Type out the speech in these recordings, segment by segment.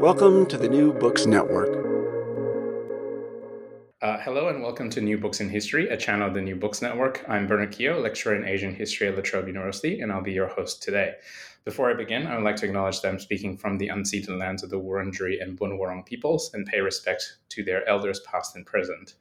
Welcome to the New Books Network. Uh, hello and welcome to New Books in History, a channel of the New Books Network. I'm Bernard Keo, lecturer in Asian history at La Trobe University, and I'll be your host today. Before I begin, I would like to acknowledge that I'm speaking from the unceded lands of the Wurundjeri and Bunurong peoples and pay respect to their elders past and present.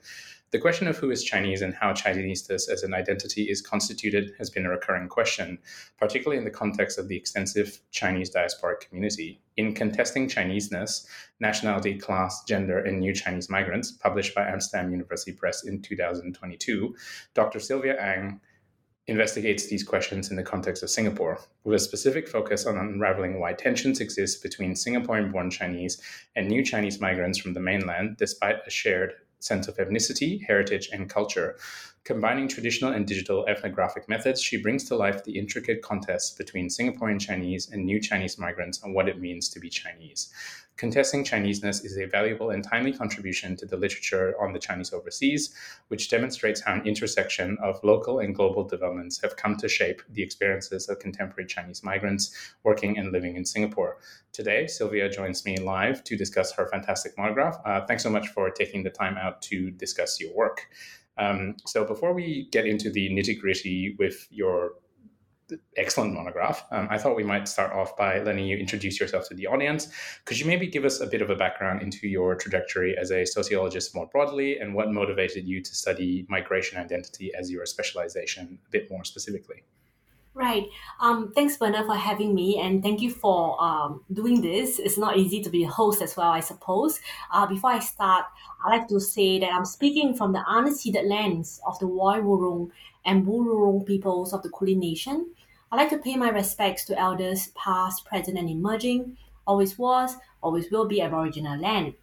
The question of who is Chinese and how Chineseness as an identity is constituted has been a recurring question, particularly in the context of the extensive Chinese diasporic community. In Contesting Chineseness, Nationality, Class, Gender, and New Chinese Migrants, published by Amsterdam University Press in 2022, Dr. Sylvia Ang investigates these questions in the context of Singapore, with a specific focus on unraveling why tensions exist between Singaporean born Chinese and new Chinese migrants from the mainland, despite a shared sense of ethnicity, heritage, and culture. Combining traditional and digital ethnographic methods, she brings to life the intricate contests between Singaporean Chinese and new Chinese migrants on what it means to be Chinese. Contesting Chineseness is a valuable and timely contribution to the literature on the Chinese overseas, which demonstrates how an intersection of local and global developments have come to shape the experiences of contemporary Chinese migrants working and living in Singapore. Today, Sylvia joins me live to discuss her fantastic monograph. Uh, thanks so much for taking the time out to discuss your work. Um, so, before we get into the nitty gritty with your excellent monograph. Um, I thought we might start off by letting you introduce yourself to the audience. Could you maybe give us a bit of a background into your trajectory as a sociologist more broadly and what motivated you to study migration identity as your specialization a bit more specifically? Right. Um, thanks, Bernard, for having me, and thank you for um, doing this. It's not easy to be a host as well, I suppose. Uh, before I start, I'd like to say that I'm speaking from the unceded lands of the Woi Wurrung and Burung peoples of the Kulin Nation. I'd like to pay my respects to elders past, present, and emerging, always was, always will be Aboriginal land.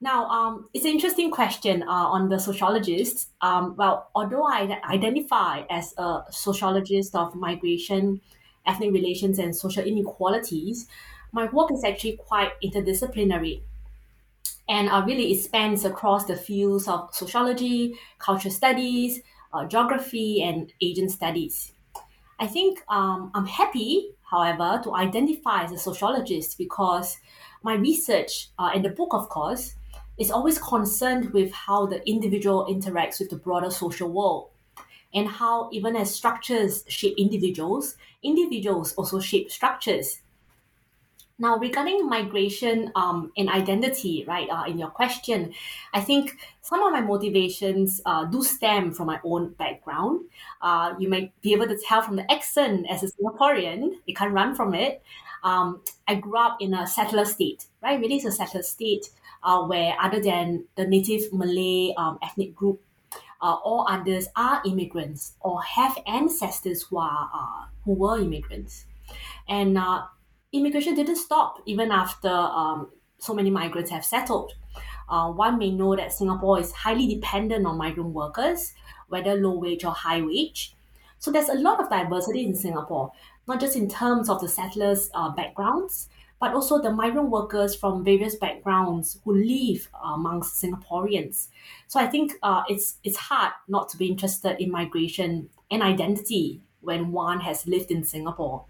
Now, um, it's an interesting question uh, on the sociologists. Um, well, although I identify as a sociologist of migration, ethnic relations, and social inequalities, my work is actually quite interdisciplinary. And uh, really, it spans across the fields of sociology, cultural studies, uh, geography, and Asian studies. I think um, I'm happy, however, to identify as a sociologist because my research uh, the book, of course, is always concerned with how the individual interacts with the broader social world and how even as structures shape individuals, individuals also shape structures. Now, regarding migration um, and identity, right, uh, in your question, I think some of my motivations uh, do stem from my own background. Uh, you might be able to tell from the accent as a Singaporean, you can't run from it. Um, I grew up in a settler state, right? Really, it's a settler state uh, where other than the native Malay um, ethnic group, uh, all others are immigrants or have ancestors who are uh, who were immigrants, and uh, immigration didn't stop even after um, so many migrants have settled. Uh, one may know that Singapore is highly dependent on migrant workers, whether low wage or high wage. So there's a lot of diversity in Singapore, not just in terms of the settlers' uh, backgrounds, but also the migrant workers from various backgrounds who live amongst Singaporeans. So I think uh, it's it's hard not to be interested in migration and identity when one has lived in Singapore.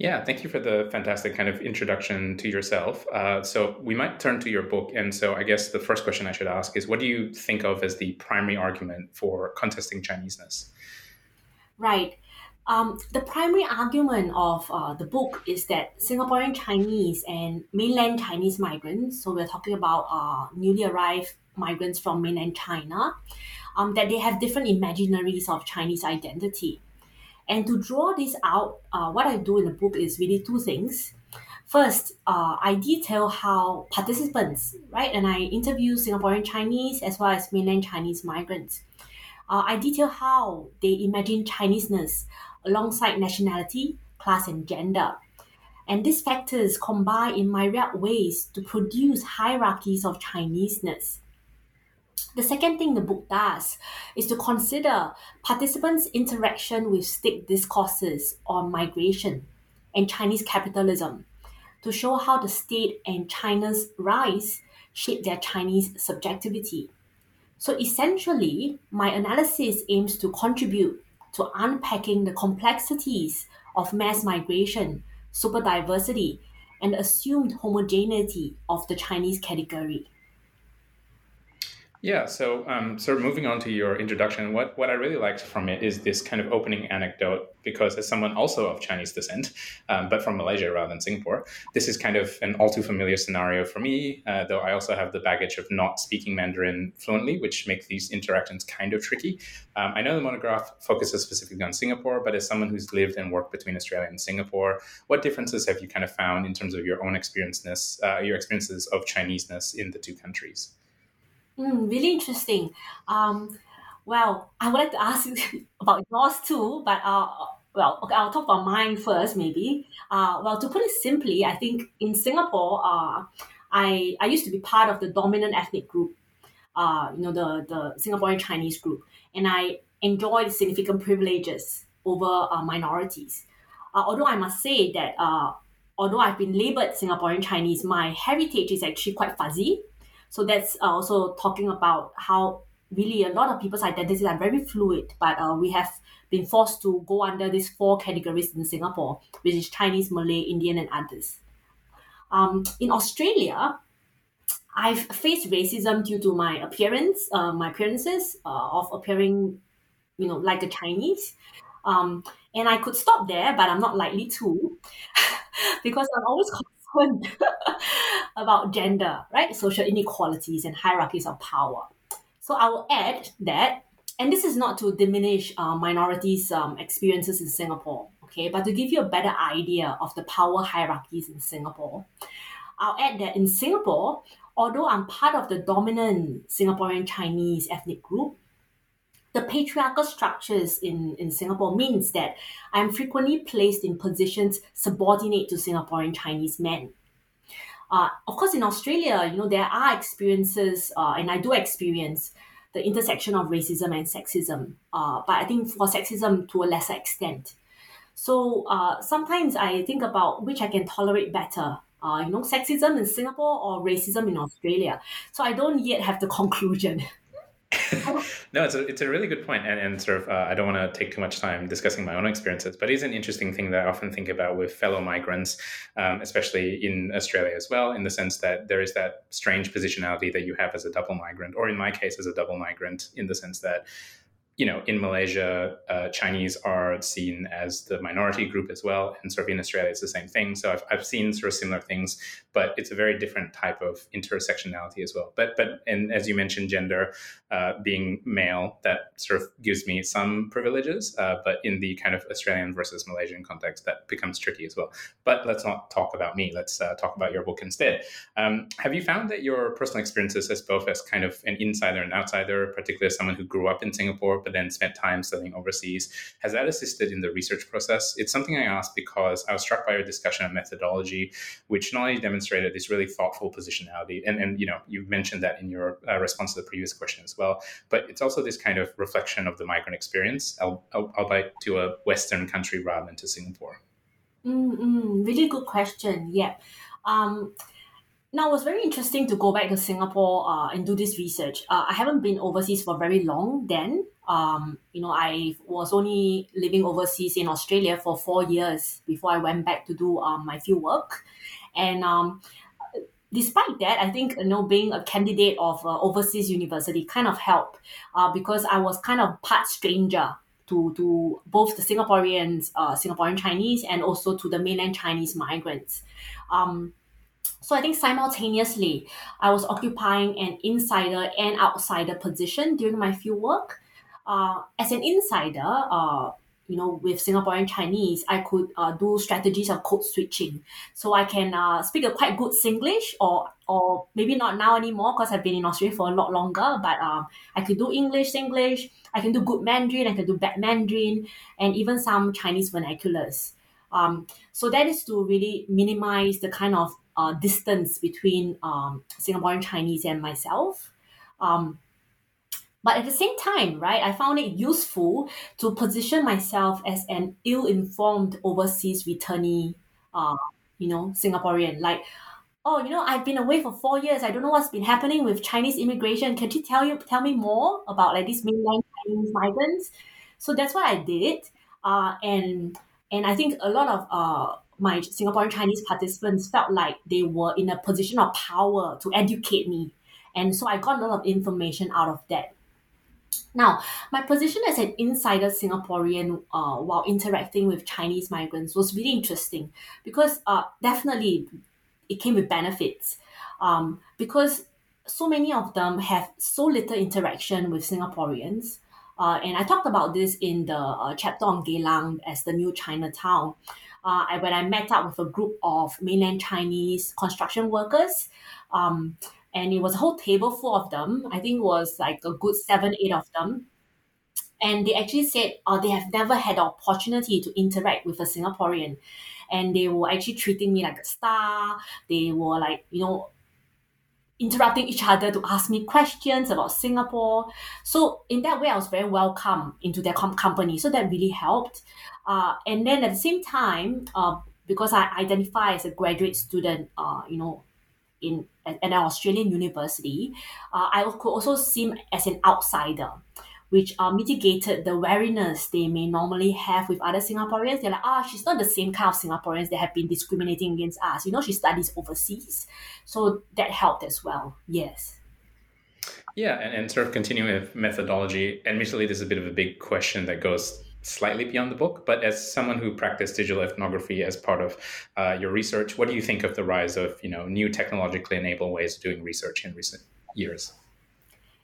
Yeah, thank you for the fantastic kind of introduction to yourself. Uh, so we might turn to your book, and so I guess the first question I should ask is, what do you think of as the primary argument for contesting Chineseness? Right. Um, the primary argument of uh, the book is that Singaporean Chinese and mainland Chinese migrants, so we're talking about uh, newly arrived migrants from mainland China, um, that they have different imaginaries of Chinese identity. And to draw this out, uh, what I do in the book is really two things. First, uh, I detail how participants, right, and I interview Singaporean Chinese as well as mainland Chinese migrants. Uh, I detail how they imagine Chineseness alongside nationality, class, and gender. And these factors combine in myriad ways to produce hierarchies of Chineseness. The second thing the book does is to consider participants' interaction with state discourses on migration and Chinese capitalism to show how the state and China's rise shape their Chinese subjectivity. So essentially, my analysis aims to contribute to unpacking the complexities of mass migration, super diversity, and assumed homogeneity of the Chinese category. Yeah, so um, of moving on to your introduction, what, what I really liked from it is this kind of opening anecdote, because as someone also of Chinese descent, um, but from Malaysia rather than Singapore, this is kind of an all too familiar scenario for me, uh, though I also have the baggage of not speaking Mandarin fluently, which makes these interactions kind of tricky. Um, I know the monograph focuses specifically on Singapore, but as someone who's lived and worked between Australia and Singapore, what differences have you kind of found in terms of your own experiences, uh, your experiences of Chineseness in the two countries? Mm, really interesting. Um, well, I would like to ask you about yours too, but uh, well, okay, I'll talk about mine first, maybe. Uh, well, to put it simply, I think in Singapore, uh, I I used to be part of the dominant ethnic group, uh, you know, the the Singaporean Chinese group, and I enjoyed significant privileges over uh, minorities. Uh, although I must say that uh, although I've been labeled Singaporean Chinese, my heritage is actually quite fuzzy. So that's uh, also talking about how really a lot of people's identities are very fluid, but uh, we have been forced to go under these four categories in Singapore, which is Chinese, Malay, Indian, and others. Um, in Australia, I've faced racism due to my appearance, uh, my appearances uh, of appearing, you know, like a Chinese. Um, and I could stop there, but I'm not likely to, because I'm always about gender, right? Social inequalities and hierarchies of power. So I will add that, and this is not to diminish uh, minorities' um, experiences in Singapore, okay, but to give you a better idea of the power hierarchies in Singapore. I'll add that in Singapore, although I'm part of the dominant Singaporean Chinese ethnic group, the patriarchal structures in, in Singapore means that I'm frequently placed in positions subordinate to Singaporean Chinese men. Uh, of course, in Australia, you know, there are experiences, uh, and I do experience the intersection of racism and sexism, uh, but I think for sexism to a lesser extent. So uh, sometimes I think about which I can tolerate better. Uh, you know, sexism in Singapore or racism in Australia. So I don't yet have the conclusion. no, it's a, it's a really good point, and, and sort of uh, I don't want to take too much time discussing my own experiences, but it's an interesting thing that I often think about with fellow migrants, um, especially in Australia as well, in the sense that there is that strange positionality that you have as a double migrant, or in my case as a double migrant, in the sense that you know, in Malaysia, uh, Chinese are seen as the minority group as well, and sort of in Australia, it's the same thing. So I've, I've seen sort of similar things, but it's a very different type of intersectionality as well. But but and as you mentioned, gender uh, being male, that sort of gives me some privileges, uh, but in the kind of Australian versus Malaysian context, that becomes tricky as well. But let's not talk about me. Let's uh, talk about your book instead. Um, have you found that your personal experiences as both as kind of an insider and outsider, particularly as someone who grew up in Singapore, but then spent time studying overseas. Has that assisted in the research process? It's something I asked because I was struck by your discussion of methodology, which not only demonstrated this really thoughtful positionality, and, and you know, you mentioned that in your uh, response to the previous question as well, but it's also this kind of reflection of the migrant experience, albeit to a Western country rather than to Singapore. Mm-mm, really good question. Yeah. Um, now it was very interesting to go back to Singapore uh, and do this research. Uh, I haven't been overseas for very long then. Um, you know, I was only living overseas in Australia for four years before I went back to do um, my field work. And um, despite that, I think you know being a candidate of uh, overseas university kind of helped uh, because I was kind of part stranger to to both the Singaporeans, uh, Singaporean Chinese, and also to the mainland Chinese migrants. Um, so I think simultaneously, I was occupying an insider and outsider position during my field work. Uh, as an insider, uh, you know, with Singaporean Chinese, I could uh, do strategies of code switching. So I can uh, speak a quite good Singlish or or maybe not now anymore because I've been in Australia for a lot longer, but um, I could do English, Singlish, I can do good Mandarin, I can do bad Mandarin, and even some Chinese vernaculars. Um, so that is to really minimize the kind of uh, distance between um, Singaporean Chinese and myself. Um, but at the same time, right, I found it useful to position myself as an ill-informed overseas returnee, uh, you know, Singaporean. Like, oh, you know, I've been away for four years. I don't know what's been happening with Chinese immigration. Can you tell you tell me more about like these mainland Chinese migrants? So that's what I did. Uh, and and I think a lot of uh, my Singaporean Chinese participants felt like they were in a position of power to educate me. And so I got a lot of information out of that. Now, my position as an insider Singaporean uh, while interacting with Chinese migrants was really interesting because uh, definitely it came with benefits um, because so many of them have so little interaction with Singaporeans. Uh, and I talked about this in the uh, chapter on Geylang as the new Chinatown. Uh, I, when I met up with a group of mainland Chinese construction workers, um, and it was a whole table full of them. I think it was like a good seven, eight of them. And they actually said uh, they have never had the opportunity to interact with a Singaporean. And they were actually treating me like a star. They were like, you know, interrupting each other to ask me questions about Singapore. So in that way, I was very welcome into their com- company. So that really helped. Uh, and then at the same time, uh, because I identify as a graduate student, uh, you know, in an Australian university, uh, I could also seem as an outsider, which uh, mitigated the wariness they may normally have with other Singaporeans. They're like, ah, she's not the same kind of Singaporeans that have been discriminating against us. You know, she studies overseas. So that helped as well. Yes. Yeah, and, and sort of continuing with methodology, admittedly, this is a bit of a big question that goes slightly beyond the book, but as someone who practiced digital ethnography as part of uh, your research, what do you think of the rise of you know new technologically enabled ways of doing research in recent years?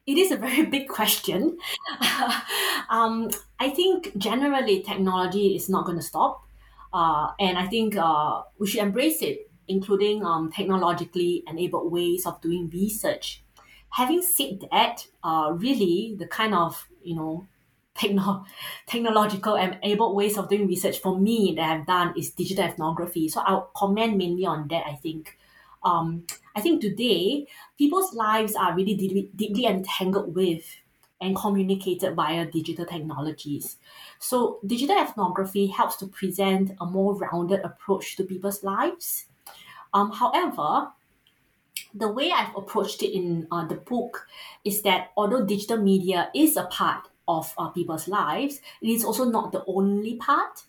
It is a very big question. um, I think generally technology is not going to stop, uh, and I think uh, we should embrace it, including um, technologically enabled ways of doing research. Having said that, uh, really the kind of you know techno- technological and able ways of doing research for me that I've done is digital ethnography. So I'll comment mainly on that, I think. Um, I think today, people's lives are really deeply, deeply entangled with and communicated via digital technologies. So digital ethnography helps to present a more rounded approach to people's lives. Um, however, the way I've approached it in uh, the book is that although digital media is a part of uh, people's lives, it is also not the only part.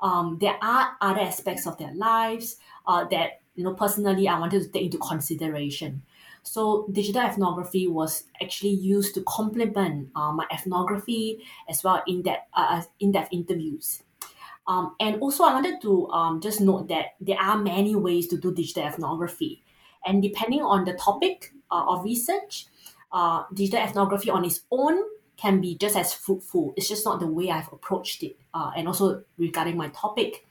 Um, there are other aspects of their lives uh, that you know personally I wanted to take into consideration. So digital ethnography was actually used to complement uh, my ethnography as well in that uh, in-depth interviews. Um, and also I wanted to um, just note that there are many ways to do digital ethnography. And depending on the topic uh, of research, uh, digital ethnography on its own can be just as fruitful. It's just not the way I've approached it. Uh, and also regarding my topic.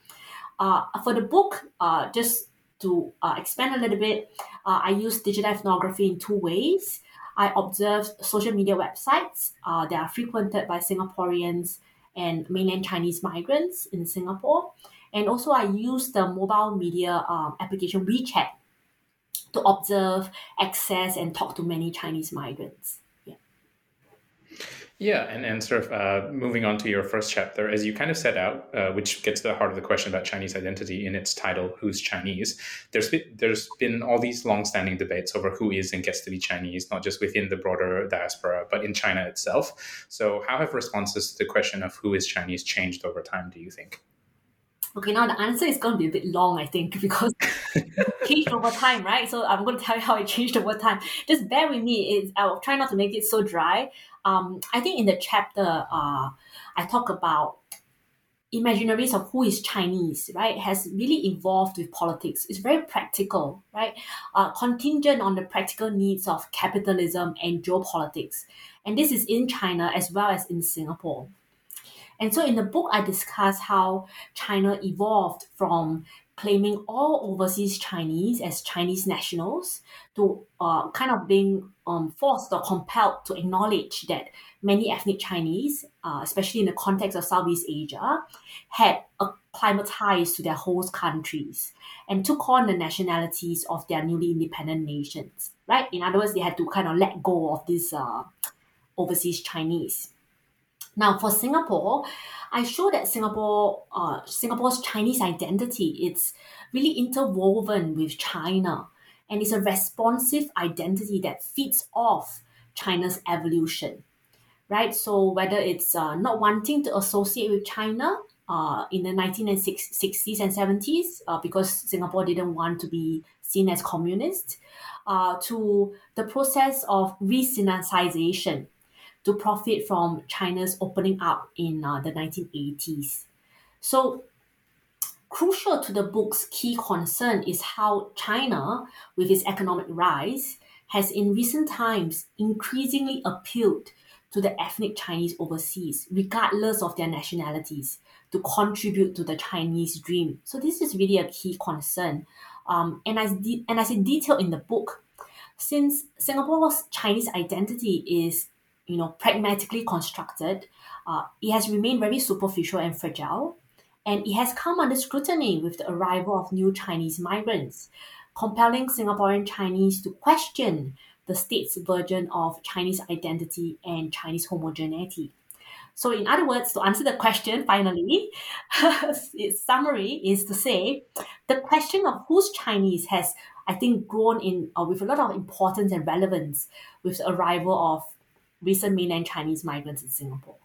Uh, for the book, uh, just to uh, expand a little bit, uh, I use digital ethnography in two ways. I observed social media websites uh, that are frequented by Singaporeans and mainland Chinese migrants in Singapore. And also, I use the mobile media um, application WeChat to observe, access, and talk to many Chinese migrants. Yeah, and, and sort of uh, moving on to your first chapter, as you kind of set out, uh, which gets to the heart of the question about Chinese identity in its title, "Who's Chinese?" There's been, there's been all these long-standing debates over who is and gets to be Chinese, not just within the broader diaspora, but in China itself. So, how have responses to the question of who is Chinese changed over time? Do you think? Okay, now the answer is going to be a bit long, I think, because it changed over time, right? So I'm going to tell you how it changed over time. Just bear with me. It's, I'll try not to make it so dry. Um, I think in the chapter, uh, I talk about imaginaries of who is Chinese, right, has really evolved with politics. It's very practical, right, uh, contingent on the practical needs of capitalism and geopolitics. And this is in China as well as in Singapore. And so in the book, I discuss how China evolved from claiming all overseas Chinese as Chinese nationals to uh, kind of being um, forced or compelled to acknowledge that many ethnic Chinese, uh, especially in the context of Southeast Asia, had acclimatized to their host countries and took on the nationalities of their newly independent nations. Right? In other words, they had to kind of let go of this uh, overseas Chinese. Now, for Singapore, I show that Singapore, uh, Singapore's Chinese identity, it's really interwoven with China, and it's a responsive identity that feeds off China's evolution, right? So whether it's uh, not wanting to associate with China uh, in the 1960s and 70s uh, because Singapore didn't want to be seen as communist, uh, to the process of re-Sinicization, to profit from China's opening up in uh, the 1980s. So, crucial to the book's key concern is how China, with its economic rise, has in recent times increasingly appealed to the ethnic Chinese overseas, regardless of their nationalities, to contribute to the Chinese dream. So this is really a key concern. Um, and as de- and as in detail in the book, since Singapore's Chinese identity is you know, pragmatically constructed, uh, it has remained very superficial and fragile, and it has come under scrutiny with the arrival of new Chinese migrants, compelling Singaporean Chinese to question the state's version of Chinese identity and Chinese homogeneity. So, in other words, to answer the question, finally, its summary is to say the question of who's Chinese has, I think, grown in uh, with a lot of importance and relevance with the arrival of recent mainland Chinese migrants in Singapore.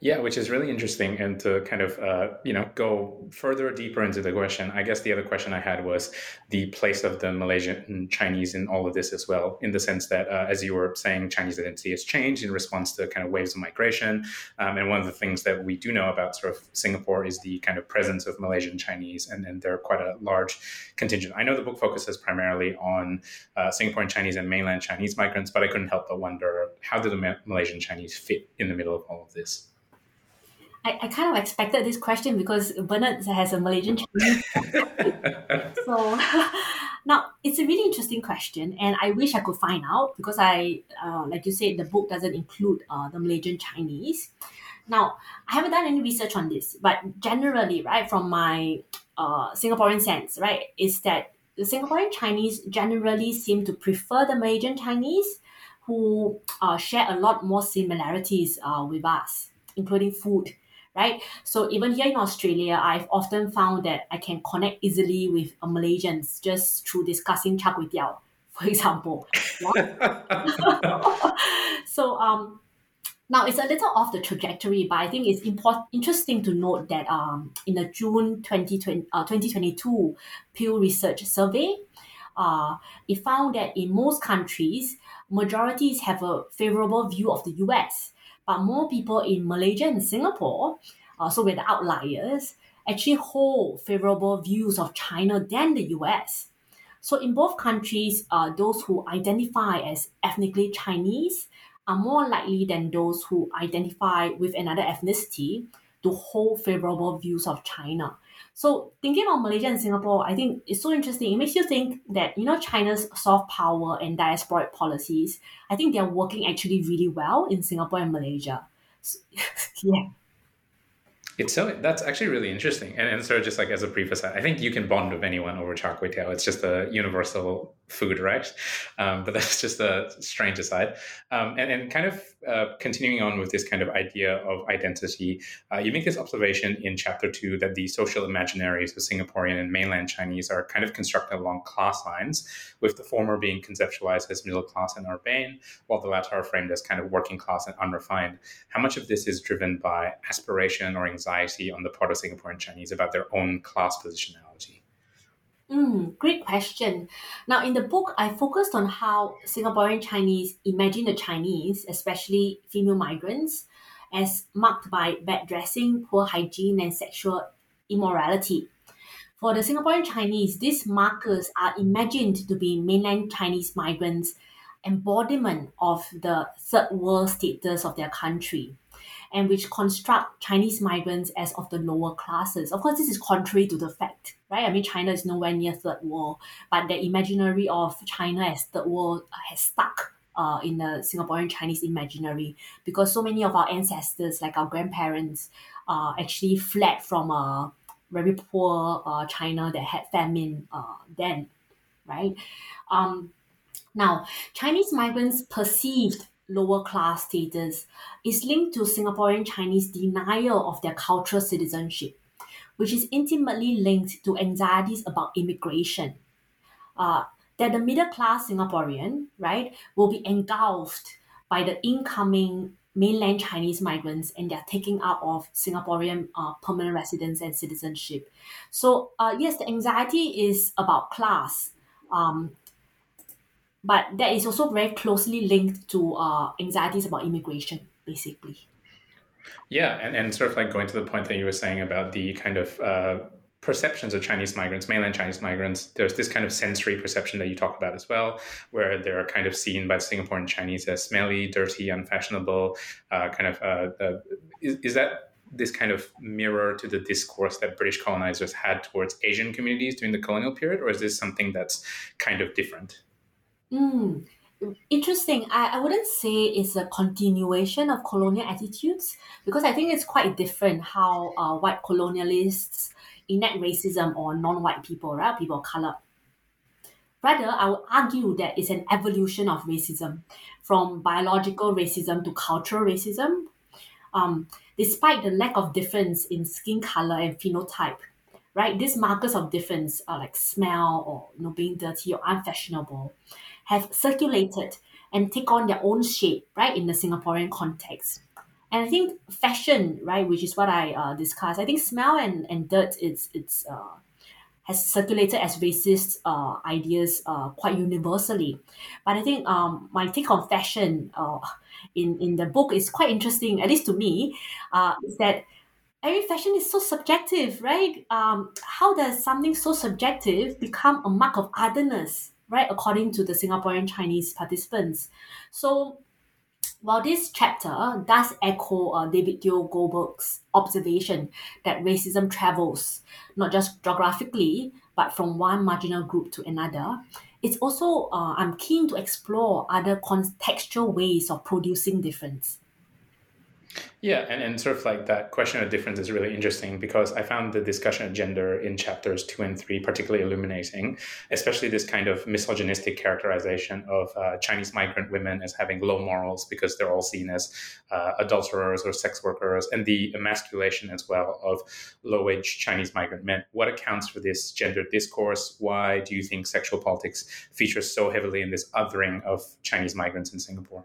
Yeah, which is really interesting. And to kind of, uh, you know, go further deeper into the question, I guess the other question I had was the place of the Malaysian Chinese in all of this as well, in the sense that, uh, as you were saying, Chinese identity has changed in response to kind of waves of migration. Um, and one of the things that we do know about sort of Singapore is the kind of presence of Malaysian Chinese, and, and they're quite a large contingent. I know the book focuses primarily on uh, Singaporean Chinese and mainland Chinese migrants, but I couldn't help but wonder how do the Malaysian Chinese fit in the middle of all of this? I, I kind of expected this question because Bernard has a Malaysian Chinese. so now it's a really interesting question, and I wish I could find out because I, uh, like you said, the book doesn't include uh, the Malaysian Chinese. Now I haven't done any research on this, but generally, right, from my uh, Singaporean sense, right, is that the Singaporean Chinese generally seem to prefer the Malaysian Chinese, who uh, share a lot more similarities uh, with us, including food right? So even here in Australia, I've often found that I can connect easily with uh, Malaysians just through discussing char kway teow, for example. so um, now it's a little off the trajectory, but I think it's important, interesting to note that um, in the June 2020, uh, 2022 Pew Research Survey, uh, it found that in most countries, majorities have a favorable view of the US but more people in Malaysia and Singapore, uh, so we're the outliers, actually hold favorable views of China than the US. So in both countries, uh, those who identify as ethnically Chinese are more likely than those who identify with another ethnicity to hold favorable views of China. So thinking about Malaysia and Singapore, I think it's so interesting. It makes you think that, you know, China's soft power and diasporic policies, I think they're working actually really well in Singapore and Malaysia. So, yeah. It's so that's actually really interesting. And, and of just like as a brief aside, I think you can bond with anyone over char kway teow. It's just a universal food, right? Um, but that's just a strange aside. Um, and, and kind of uh, continuing on with this kind of idea of identity, uh, you make this observation in chapter two that the social imaginaries of Singaporean and mainland Chinese are kind of constructed along class lines, with the former being conceptualized as middle class and urbane, while the latter are framed as kind of working class and unrefined. How much of this is driven by aspiration or anxiety on the part of Singaporean Chinese about their own class positionality? Mm, great question. Now, in the book, I focused on how Singaporean Chinese imagine the Chinese, especially female migrants, as marked by bad dressing, poor hygiene, and sexual immorality. For the Singaporean Chinese, these markers are imagined to be mainland Chinese migrants' embodiment of the third world status of their country and which construct Chinese migrants as of the lower classes. Of course, this is contrary to the fact, right? I mean, China is nowhere near third world, but the imaginary of China as third world has stuck uh, in the Singaporean Chinese imaginary because so many of our ancestors, like our grandparents, uh, actually fled from a very poor uh, China that had famine uh, then, right? Um, now, Chinese migrants perceived lower class status is linked to Singaporean Chinese denial of their cultural citizenship, which is intimately linked to anxieties about immigration. Uh, that the middle class Singaporean, right, will be engulfed by the incoming mainland Chinese migrants and their taking up of Singaporean uh, permanent residence and citizenship. So, uh, yes, the anxiety is about class. Um, but that is also very closely linked to uh, anxieties about immigration, basically. Yeah, and, and sort of like going to the point that you were saying about the kind of uh, perceptions of Chinese migrants, mainland Chinese migrants, there's this kind of sensory perception that you talk about as well, where they're kind of seen by Singaporean Chinese as smelly, dirty, unfashionable, uh, kind of. Uh, is, is that this kind of mirror to the discourse that British colonizers had towards Asian communities during the colonial period, or is this something that's kind of different? Mm, interesting. I, I wouldn't say it's a continuation of colonial attitudes because I think it's quite different how uh, white colonialists enact racism on non-white people, right? People of color. Rather, I would argue that it's an evolution of racism from biological racism to cultural racism. Um, despite the lack of difference in skin color and phenotype, right? These markers of difference are like smell or you know being dirty or unfashionable have circulated and take on their own shape, right, in the Singaporean context. And I think fashion, right, which is what I uh, discussed, I think smell and, and dirt it's it's uh, has circulated as racist uh, ideas uh, quite universally. But I think um, my take on fashion uh, in, in the book is quite interesting, at least to me, uh, is that every fashion is so subjective, right? Um, how does something so subjective become a mark of otherness? right, according to the Singaporean Chinese participants. So while this chapter does echo uh, David Theo Goldberg's observation that racism travels not just geographically, but from one marginal group to another, it's also, uh, I'm keen to explore other contextual ways of producing difference. Yeah, and, and sort of like that question of difference is really interesting because I found the discussion of gender in chapters two and three particularly illuminating, especially this kind of misogynistic characterization of uh, Chinese migrant women as having low morals because they're all seen as uh, adulterers or sex workers, and the emasculation as well of low wage Chinese migrant men. What accounts for this gender discourse? Why do you think sexual politics features so heavily in this othering of Chinese migrants in Singapore?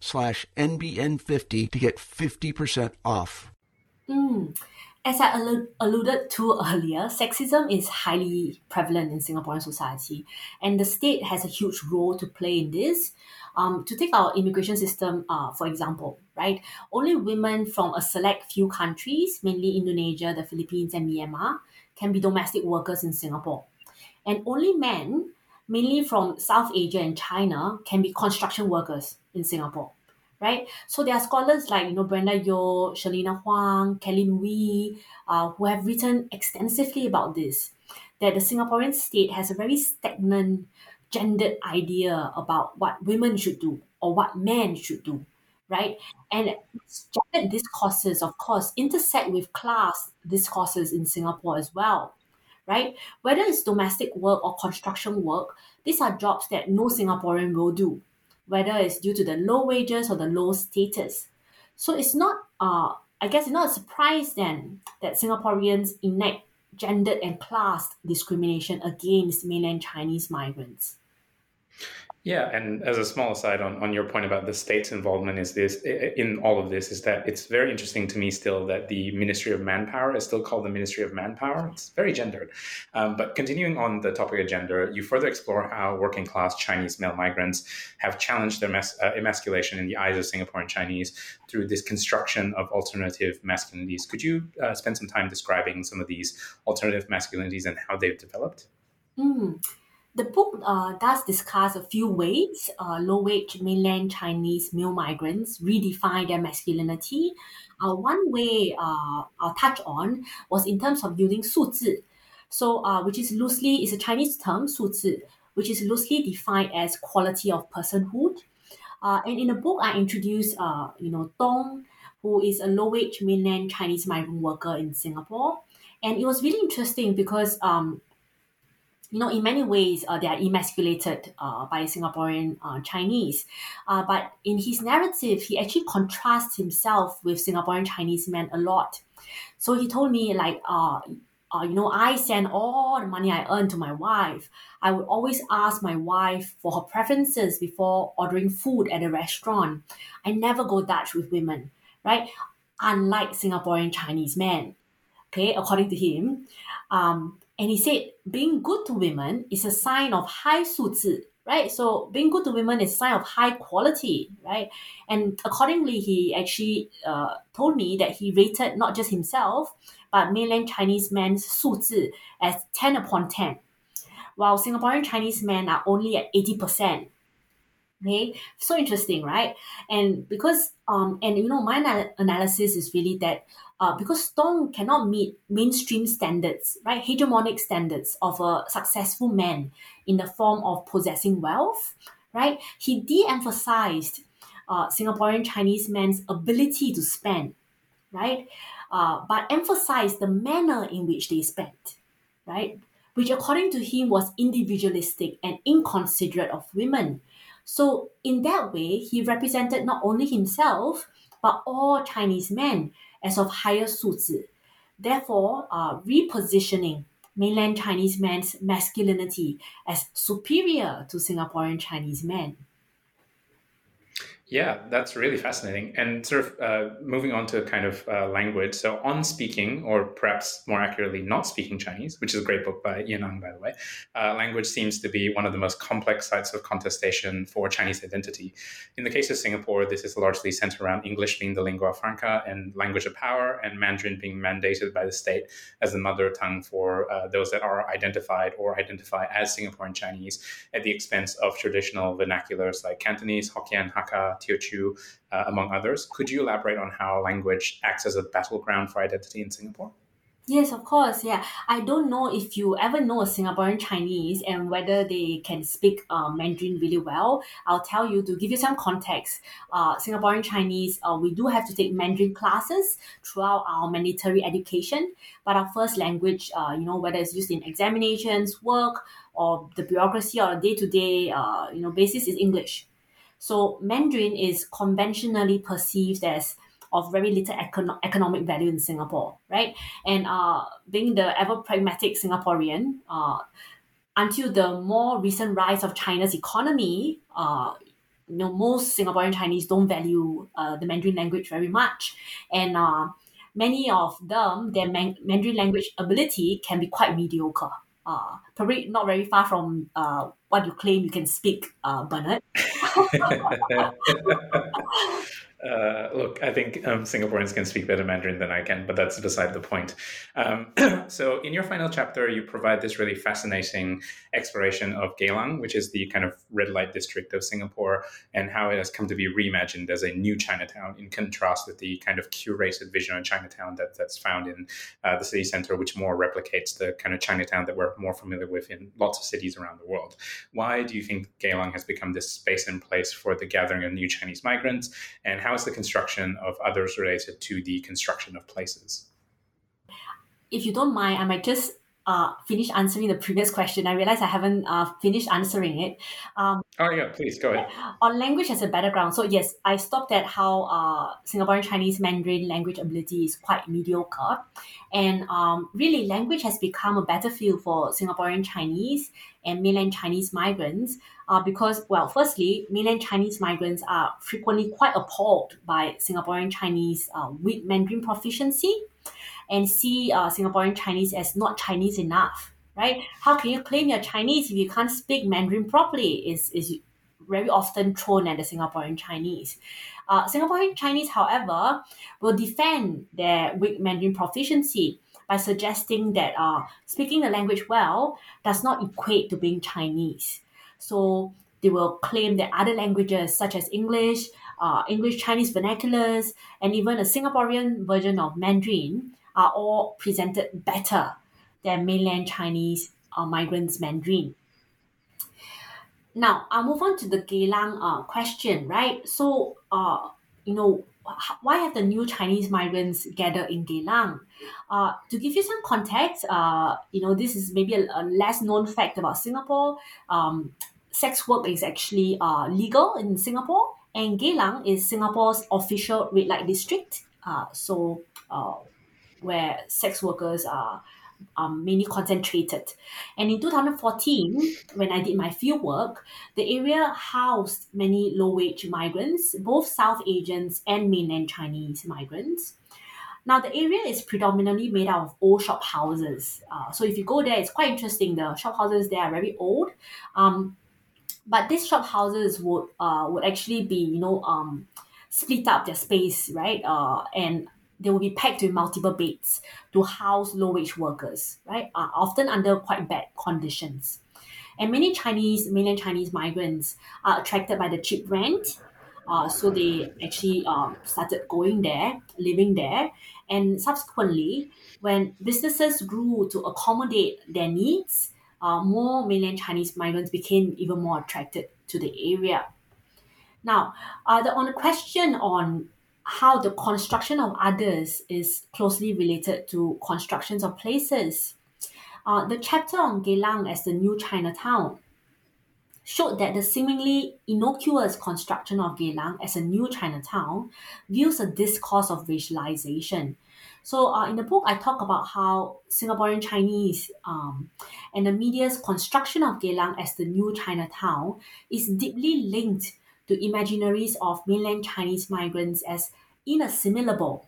slash NBN50 to get 50% off. Mm. As I allu- alluded to earlier, sexism is highly prevalent in Singaporean society, and the state has a huge role to play in this. Um, to take our immigration system, uh, for example, right? Only women from a select few countries, mainly Indonesia, the Philippines, and Myanmar, can be domestic workers in Singapore. And only men, mainly from South Asia and China, can be construction workers in Singapore right? So there are scholars like you know Brenda Yeoh, Shirlena Huang, Kellynn Wee, uh, who have written extensively about this. That the Singaporean state has a very stagnant, gendered idea about what women should do or what men should do, right? And gendered discourses, of course, intersect with class discourses in Singapore as well, right? Whether it's domestic work or construction work, these are jobs that no Singaporean will do whether it's due to the low wages or the low status. So it's not, uh, I guess, it's not a surprise then that Singaporeans enact gendered and class discrimination against mainland Chinese migrants. Yeah, and as a small aside on, on your point about the state's involvement is this in all of this is that it's very interesting to me still that the Ministry of Manpower is still called the Ministry of Manpower. It's very gendered. Um, but continuing on the topic of gender, you further explore how working class Chinese male migrants have challenged their mas- uh, emasculation in the eyes of Singaporean Chinese through this construction of alternative masculinities. Could you uh, spend some time describing some of these alternative masculinities and how they've developed? Mm the book uh, does discuss a few ways uh, low wage mainland Chinese male migrants redefine their masculinity. Uh, one way uh, I'll touch on was in terms of using 素质, so uh, which is loosely is a Chinese term 素质, which is loosely defined as quality of personhood. Uh, and in the book, I introduce uh, you know Dong, who is a low wage mainland Chinese migrant worker in Singapore, and it was really interesting because um, you know, in many ways, uh, they are emasculated uh, by Singaporean uh, Chinese. Uh, but in his narrative, he actually contrasts himself with Singaporean Chinese men a lot. So he told me, like, uh, uh, you know, I send all the money I earn to my wife. I would always ask my wife for her preferences before ordering food at a restaurant. I never go Dutch with women, right? Unlike Singaporean Chinese men, okay, according to him. Um, and he said, being good to women is a sign of high suzhi, right? So being good to women is a sign of high quality, right? And accordingly, he actually uh, told me that he rated not just himself, but mainland Chinese men's suzhi as 10 upon 10, while Singaporean Chinese men are only at 80%. Okay, so interesting, right? And because um, and you know, my analysis is really that uh, because Stone cannot meet mainstream standards, right, hegemonic standards of a successful man in the form of possessing wealth, right? He de-emphasized uh, Singaporean Chinese men's ability to spend, right, uh, but emphasized the manner in which they spent, right, which according to him was individualistic and inconsiderate of women so, in that way, he represented not only himself, but all Chinese men as of higher 素质, therefore uh, repositioning mainland Chinese men's masculinity as superior to Singaporean Chinese men. Yeah, that's really fascinating. And sort of uh, moving on to kind of uh, language. So, On Speaking, or perhaps more accurately, Not Speaking Chinese, which is a great book by Ien Ang, by the way, uh, language seems to be one of the most complex sites of contestation for Chinese identity. In the case of Singapore, this is largely centered around English being the lingua franca and language of power, and Mandarin being mandated by the state as the mother tongue for uh, those that are identified or identify as Singaporean Chinese at the expense of traditional vernaculars like Cantonese, Hokkien, Hakka, Teochew, uh, among others. Could you elaborate on how language acts as a battleground for identity in Singapore? Yes, of course. Yeah, I don't know if you ever know a Singaporean Chinese and whether they can speak uh, Mandarin really well. I'll tell you to give you some context. Uh, Singaporean Chinese, uh, we do have to take Mandarin classes throughout our mandatory education, but our first language, uh, you know, whether it's used in examinations, work, or the bureaucracy or day to day, you know, basis is English. So Mandarin is conventionally perceived as of very little econo- economic value in Singapore, right? And uh, being the ever pragmatic Singaporean, uh, until the more recent rise of China's economy, uh, you know, most Singaporean Chinese don't value uh, the Mandarin language very much, and uh, many of them, their Man- Mandarin language ability can be quite mediocre. Uh, probably not very far from uh, what you claim you can speak, uh, Bernard. Uh, look, I think um, Singaporeans can speak better Mandarin than I can, but that's beside the point. Um, so, in your final chapter, you provide this really fascinating exploration of Geylang, which is the kind of red light district of Singapore, and how it has come to be reimagined as a new Chinatown, in contrast with the kind of curated vision of Chinatown that, that's found in uh, the city center, which more replicates the kind of Chinatown that we're more familiar with in lots of cities around the world. Why do you think Geylang has become this space and place for the gathering of new Chinese migrants, and how how is the construction of others related to the construction of places? If you don't mind, I might just uh, finish answering the previous question. I realize I haven't uh, finished answering it. Um, oh, yeah, please go ahead. On language as a battleground. So, yes, I stopped at how uh, Singaporean Chinese Mandarin language ability is quite mediocre. And um, really, language has become a battlefield for Singaporean Chinese and mainland Chinese migrants uh, because, well, firstly, mainland Chinese migrants are frequently quite appalled by Singaporean Chinese uh, weak Mandarin proficiency and see uh, Singaporean Chinese as not Chinese enough, right? How can you claim you're Chinese if you can't speak Mandarin properly? Is is very often thrown at the Singaporean Chinese. Uh, Singaporean Chinese, however, will defend their weak Mandarin proficiency by suggesting that uh, speaking the language well does not equate to being Chinese. So they will claim that other languages such as English, uh, English Chinese vernaculars, and even a Singaporean version of Mandarin are all presented better than mainland Chinese uh, migrants Mandarin. Now, I'll move on to the Geylang uh, question, right? So, uh, you know, why have the new Chinese migrants gathered in Geylang? Uh, to give you some context, uh, you know, this is maybe a, a less known fact about Singapore. Um, sex work is actually uh, legal in Singapore, and Geylang is Singapore's official red light district. Uh, so, uh, where sex workers are um, mainly concentrated. And in 2014, when I did my field work, the area housed many low wage migrants, both South Asians and mainland Chinese migrants. Now, the area is predominantly made out of old shop houses. Uh, so, if you go there, it's quite interesting. The shop houses there are very old. Um, but these shop houses would uh, would actually be, you know, um, split up their space, right? Uh, and they will be packed with multiple beds to house low wage workers, right? Uh, often under quite bad conditions. And many Chinese, mainland Chinese migrants are attracted by the cheap rent. Uh, so they actually um, started going there, living there. And subsequently, when businesses grew to accommodate their needs, uh, more mainland Chinese migrants became even more attracted to the area. Now, uh, the, on the question on how the construction of others is closely related to constructions of places. Uh, the chapter on Geylang as the new Chinatown showed that the seemingly innocuous construction of Geylang as a new Chinatown views a discourse of racialization. So, uh, in the book, I talk about how Singaporean Chinese um, and the media's construction of Geylang as the new Chinatown is deeply linked to imaginaries of mainland Chinese migrants as inassimilable.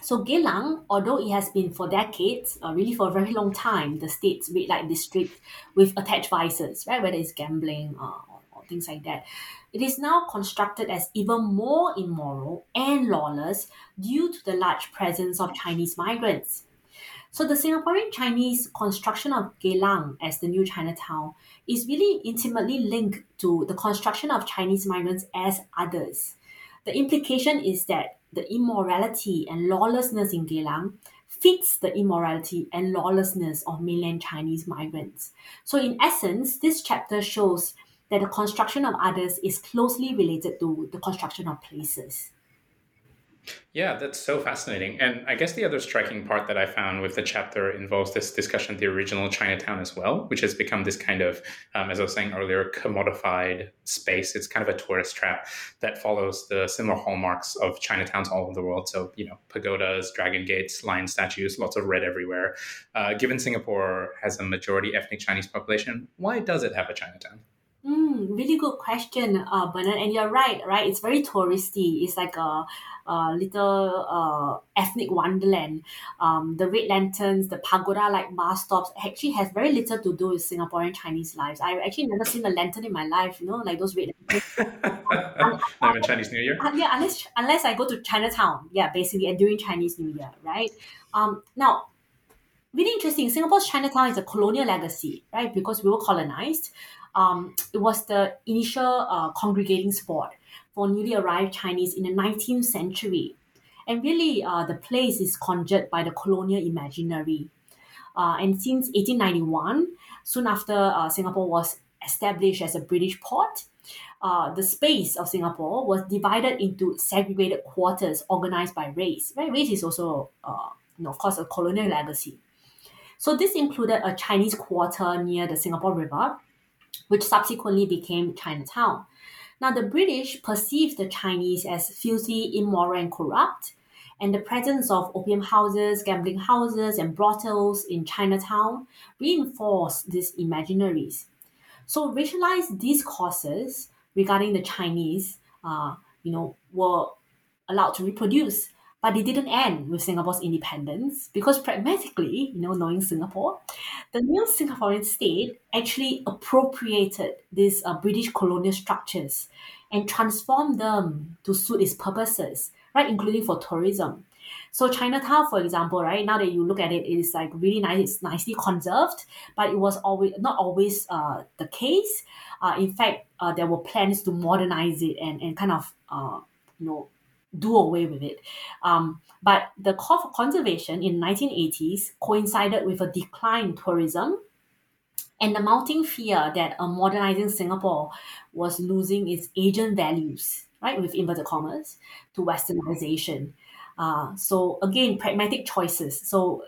So Geylang, although it has been for decades, uh, really for a very long time, the state's red light district with attached vices, right, whether it's gambling uh, or, or things like that, it is now constructed as even more immoral and lawless due to the large presence of Chinese migrants. So the Singaporean Chinese construction of Geylang as the new Chinatown is really intimately linked to the construction of Chinese migrants as others. The implication is that the immorality and lawlessness in Geylang fits the immorality and lawlessness of mainland Chinese migrants. So, in essence, this chapter shows that the construction of others is closely related to the construction of places. Yeah, that's so fascinating. And I guess the other striking part that I found with the chapter involves this discussion of the original Chinatown as well, which has become this kind of, um, as I was saying earlier, commodified space. It's kind of a tourist trap that follows the similar hallmarks of Chinatowns all over the world. So, you know, pagodas, dragon gates, lion statues, lots of red everywhere. Uh, given Singapore has a majority ethnic Chinese population, why does it have a Chinatown? Mm, really good question, uh, Bernard. And you're right, right? It's very touristy. It's like a, a little uh, ethnic wonderland. Um, the red lanterns, the pagoda-like bus stops actually has very little to do with Singaporean Chinese lives. I've actually never seen a lantern in my life, you know, like those red lanterns. Not even Chinese New Year? Uh, yeah, unless unless I go to Chinatown, yeah, basically, and during Chinese New Year, right? Um, now, really interesting. Singapore's Chinatown is a colonial legacy, right? Because we were colonized um, it was the initial uh, congregating spot for newly arrived Chinese in the 19th century. And really, uh, the place is conjured by the colonial imaginary. Uh, and since 1891, soon after uh, Singapore was established as a British port, uh, the space of Singapore was divided into segregated quarters organized by race. Right? Race is also, uh, you know, of course, a colonial legacy. So this included a Chinese quarter near the Singapore River, which subsequently became Chinatown. Now, the British perceived the Chinese as filthy, immoral, and corrupt, and the presence of opium houses, gambling houses, and brothels in Chinatown reinforced these imaginaries. So, racialized discourses regarding the Chinese, uh, you know, were allowed to reproduce but it didn't end with Singapore's independence because pragmatically, you know, knowing Singapore, the new Singaporean state actually appropriated these uh, British colonial structures and transformed them to suit its purposes, right, including for tourism. So Chinatown, for example, right now that you look at it, it is like really nice, it's nicely conserved, but it was always not always uh, the case. Uh, in fact, uh, there were plans to modernize it and, and kind of uh, you know do away with it. Um, but the call for conservation in 1980s coincided with a decline in tourism and the mounting fear that a modernizing Singapore was losing its Asian values, right, with inverted commas, to westernization. Uh, so again, pragmatic choices. So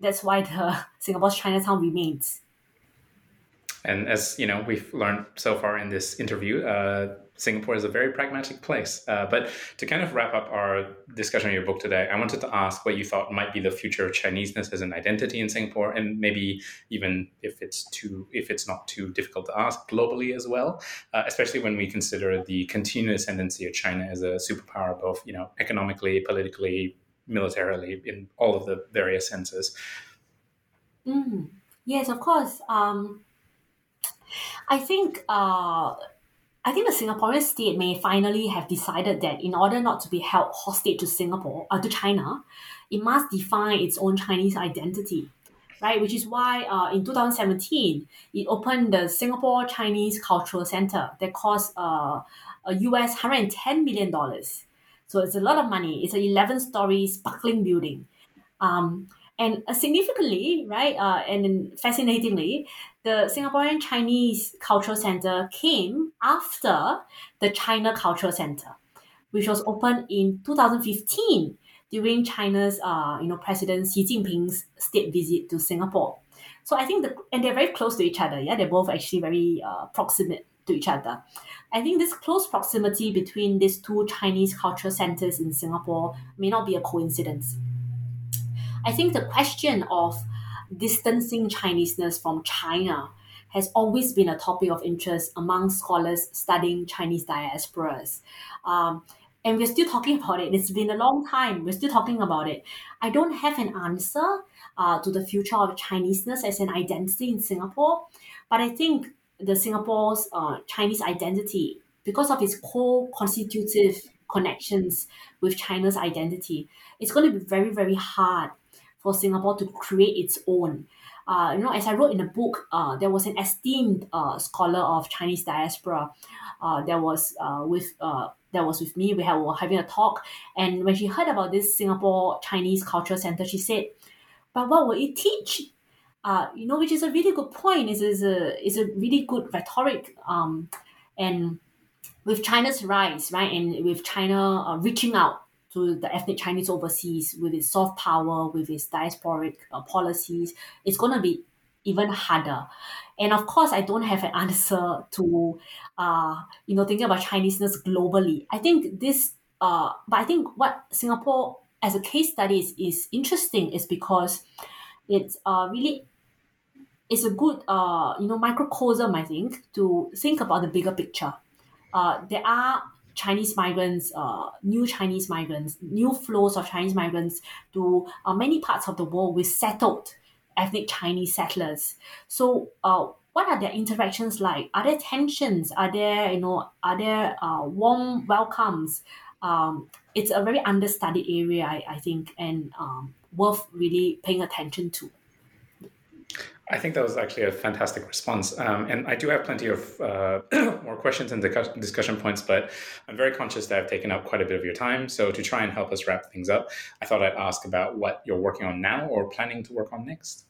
that's why the Singapore's Chinatown remains. And as you know, we've learned so far in this interview, uh, Singapore is a very pragmatic place. Uh, but to kind of wrap up our discussion on your book today, I wanted to ask what you thought might be the future of Chineseness as an identity in Singapore, and maybe even if it's too, if it's not too difficult to ask, globally as well. Uh, especially when we consider the continuous tendency of China as a superpower, both you know economically, politically, militarily, in all of the various senses. Mm, yes, of course. Um, I think. Uh, I think the Singaporean state may finally have decided that in order not to be held hostage to Singapore, uh, to China, it must define its own Chinese identity, right? Which is why uh, in 2017, it opened the Singapore Chinese Cultural Center that cost uh, a US $110 million. So it's a lot of money. It's an 11 story sparkling building. Um, and uh, significantly, right, uh, and fascinatingly, the Singaporean Chinese Cultural Center came after the China Cultural Center, which was opened in 2015 during China's, uh, you know, President Xi Jinping's state visit to Singapore. So I think the and they're very close to each other. Yeah, they're both actually very uh, proximate to each other. I think this close proximity between these two Chinese cultural centers in Singapore may not be a coincidence. I think the question of distancing Chineseness from China has always been a topic of interest among scholars studying Chinese diasporas. Um, and we're still talking about it. It's been a long time. We're still talking about it. I don't have an answer uh, to the future of Chineseness as an identity in Singapore, but I think the Singapore's uh, Chinese identity, because of its co-constitutive connections with China's identity, it's going to be very, very hard for Singapore to create its own. uh, you know, as I wrote in the book, uh, there was an esteemed uh, scholar of Chinese diaspora uh, that was uh, with uh, that was with me. We, were having a talk, and when she heard about this Singapore Chinese Cultural Center, she said, "But what will it teach?" Uh, you know, which is a really good point. Is is a is a really good rhetoric. Um, and with China's rise, right, and with China reaching out to the ethnic Chinese overseas with its soft power, with its diasporic uh, policies, it's going to be even harder. And of course, I don't have an answer to, uh, you know, thinking about Chineseness globally. I think this, uh, but I think what Singapore as a case study is, is interesting is because it's uh, really it's a good uh, you know microcosm I think to think about the bigger picture. Uh, there are Chinese migrants, uh, new Chinese migrants, new flows of Chinese migrants to uh, many parts of the world with settled ethnic Chinese settlers. So, uh, what are their interactions like? Are there tensions? Are there, you know, are there uh, warm welcomes? Um, it's a very understudied area, I, I think, and um, worth really paying attention to. I think that was actually a fantastic response. Um, and I do have plenty of uh, more questions and discussion points, but I'm very conscious that I've taken up quite a bit of your time. So, to try and help us wrap things up, I thought I'd ask about what you're working on now or planning to work on next.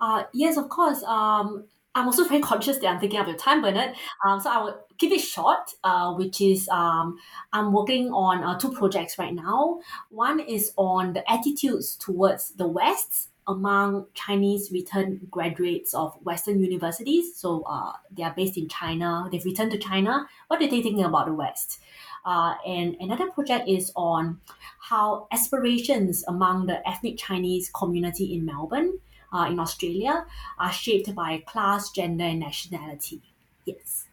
Uh, yes, of course. Um, I'm also very conscious that I'm taking up your time, Bernard. Um, so I will keep it short, uh, which is um, I'm working on uh, two projects right now. One is on the attitudes towards the West among Chinese returned graduates of Western universities. So uh, they are based in China. They've returned to China. What are they thinking about the West? Uh, and another project is on how aspirations among the ethnic Chinese community in Melbourne, uh, in Australia, are shaped by class, gender, and nationality. Yes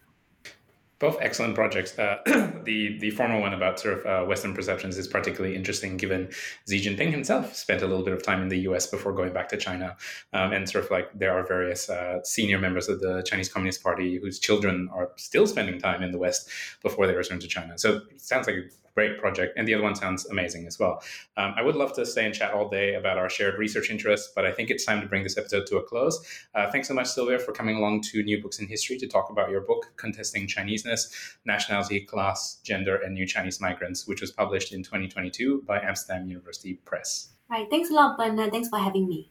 both excellent projects. Uh, the the former one about sort of uh, Western perceptions is particularly interesting, given Xi Jinping himself spent a little bit of time in the U.S. before going back to China, um, and sort of like there are various uh, senior members of the Chinese Communist Party whose children are still spending time in the West before they return to China. So it sounds like great project. And the other one sounds amazing as well. Um, I would love to stay and chat all day about our shared research interests, but I think it's time to bring this episode to a close. Uh, thanks so much, Sylvia, for coming along to New Books in History to talk about your book, Contesting Chineseness, Nationality, Class, Gender, and New Chinese Migrants, which was published in 2022 by Amsterdam University Press. Right. Thanks a lot, Bernard. Thanks for having me.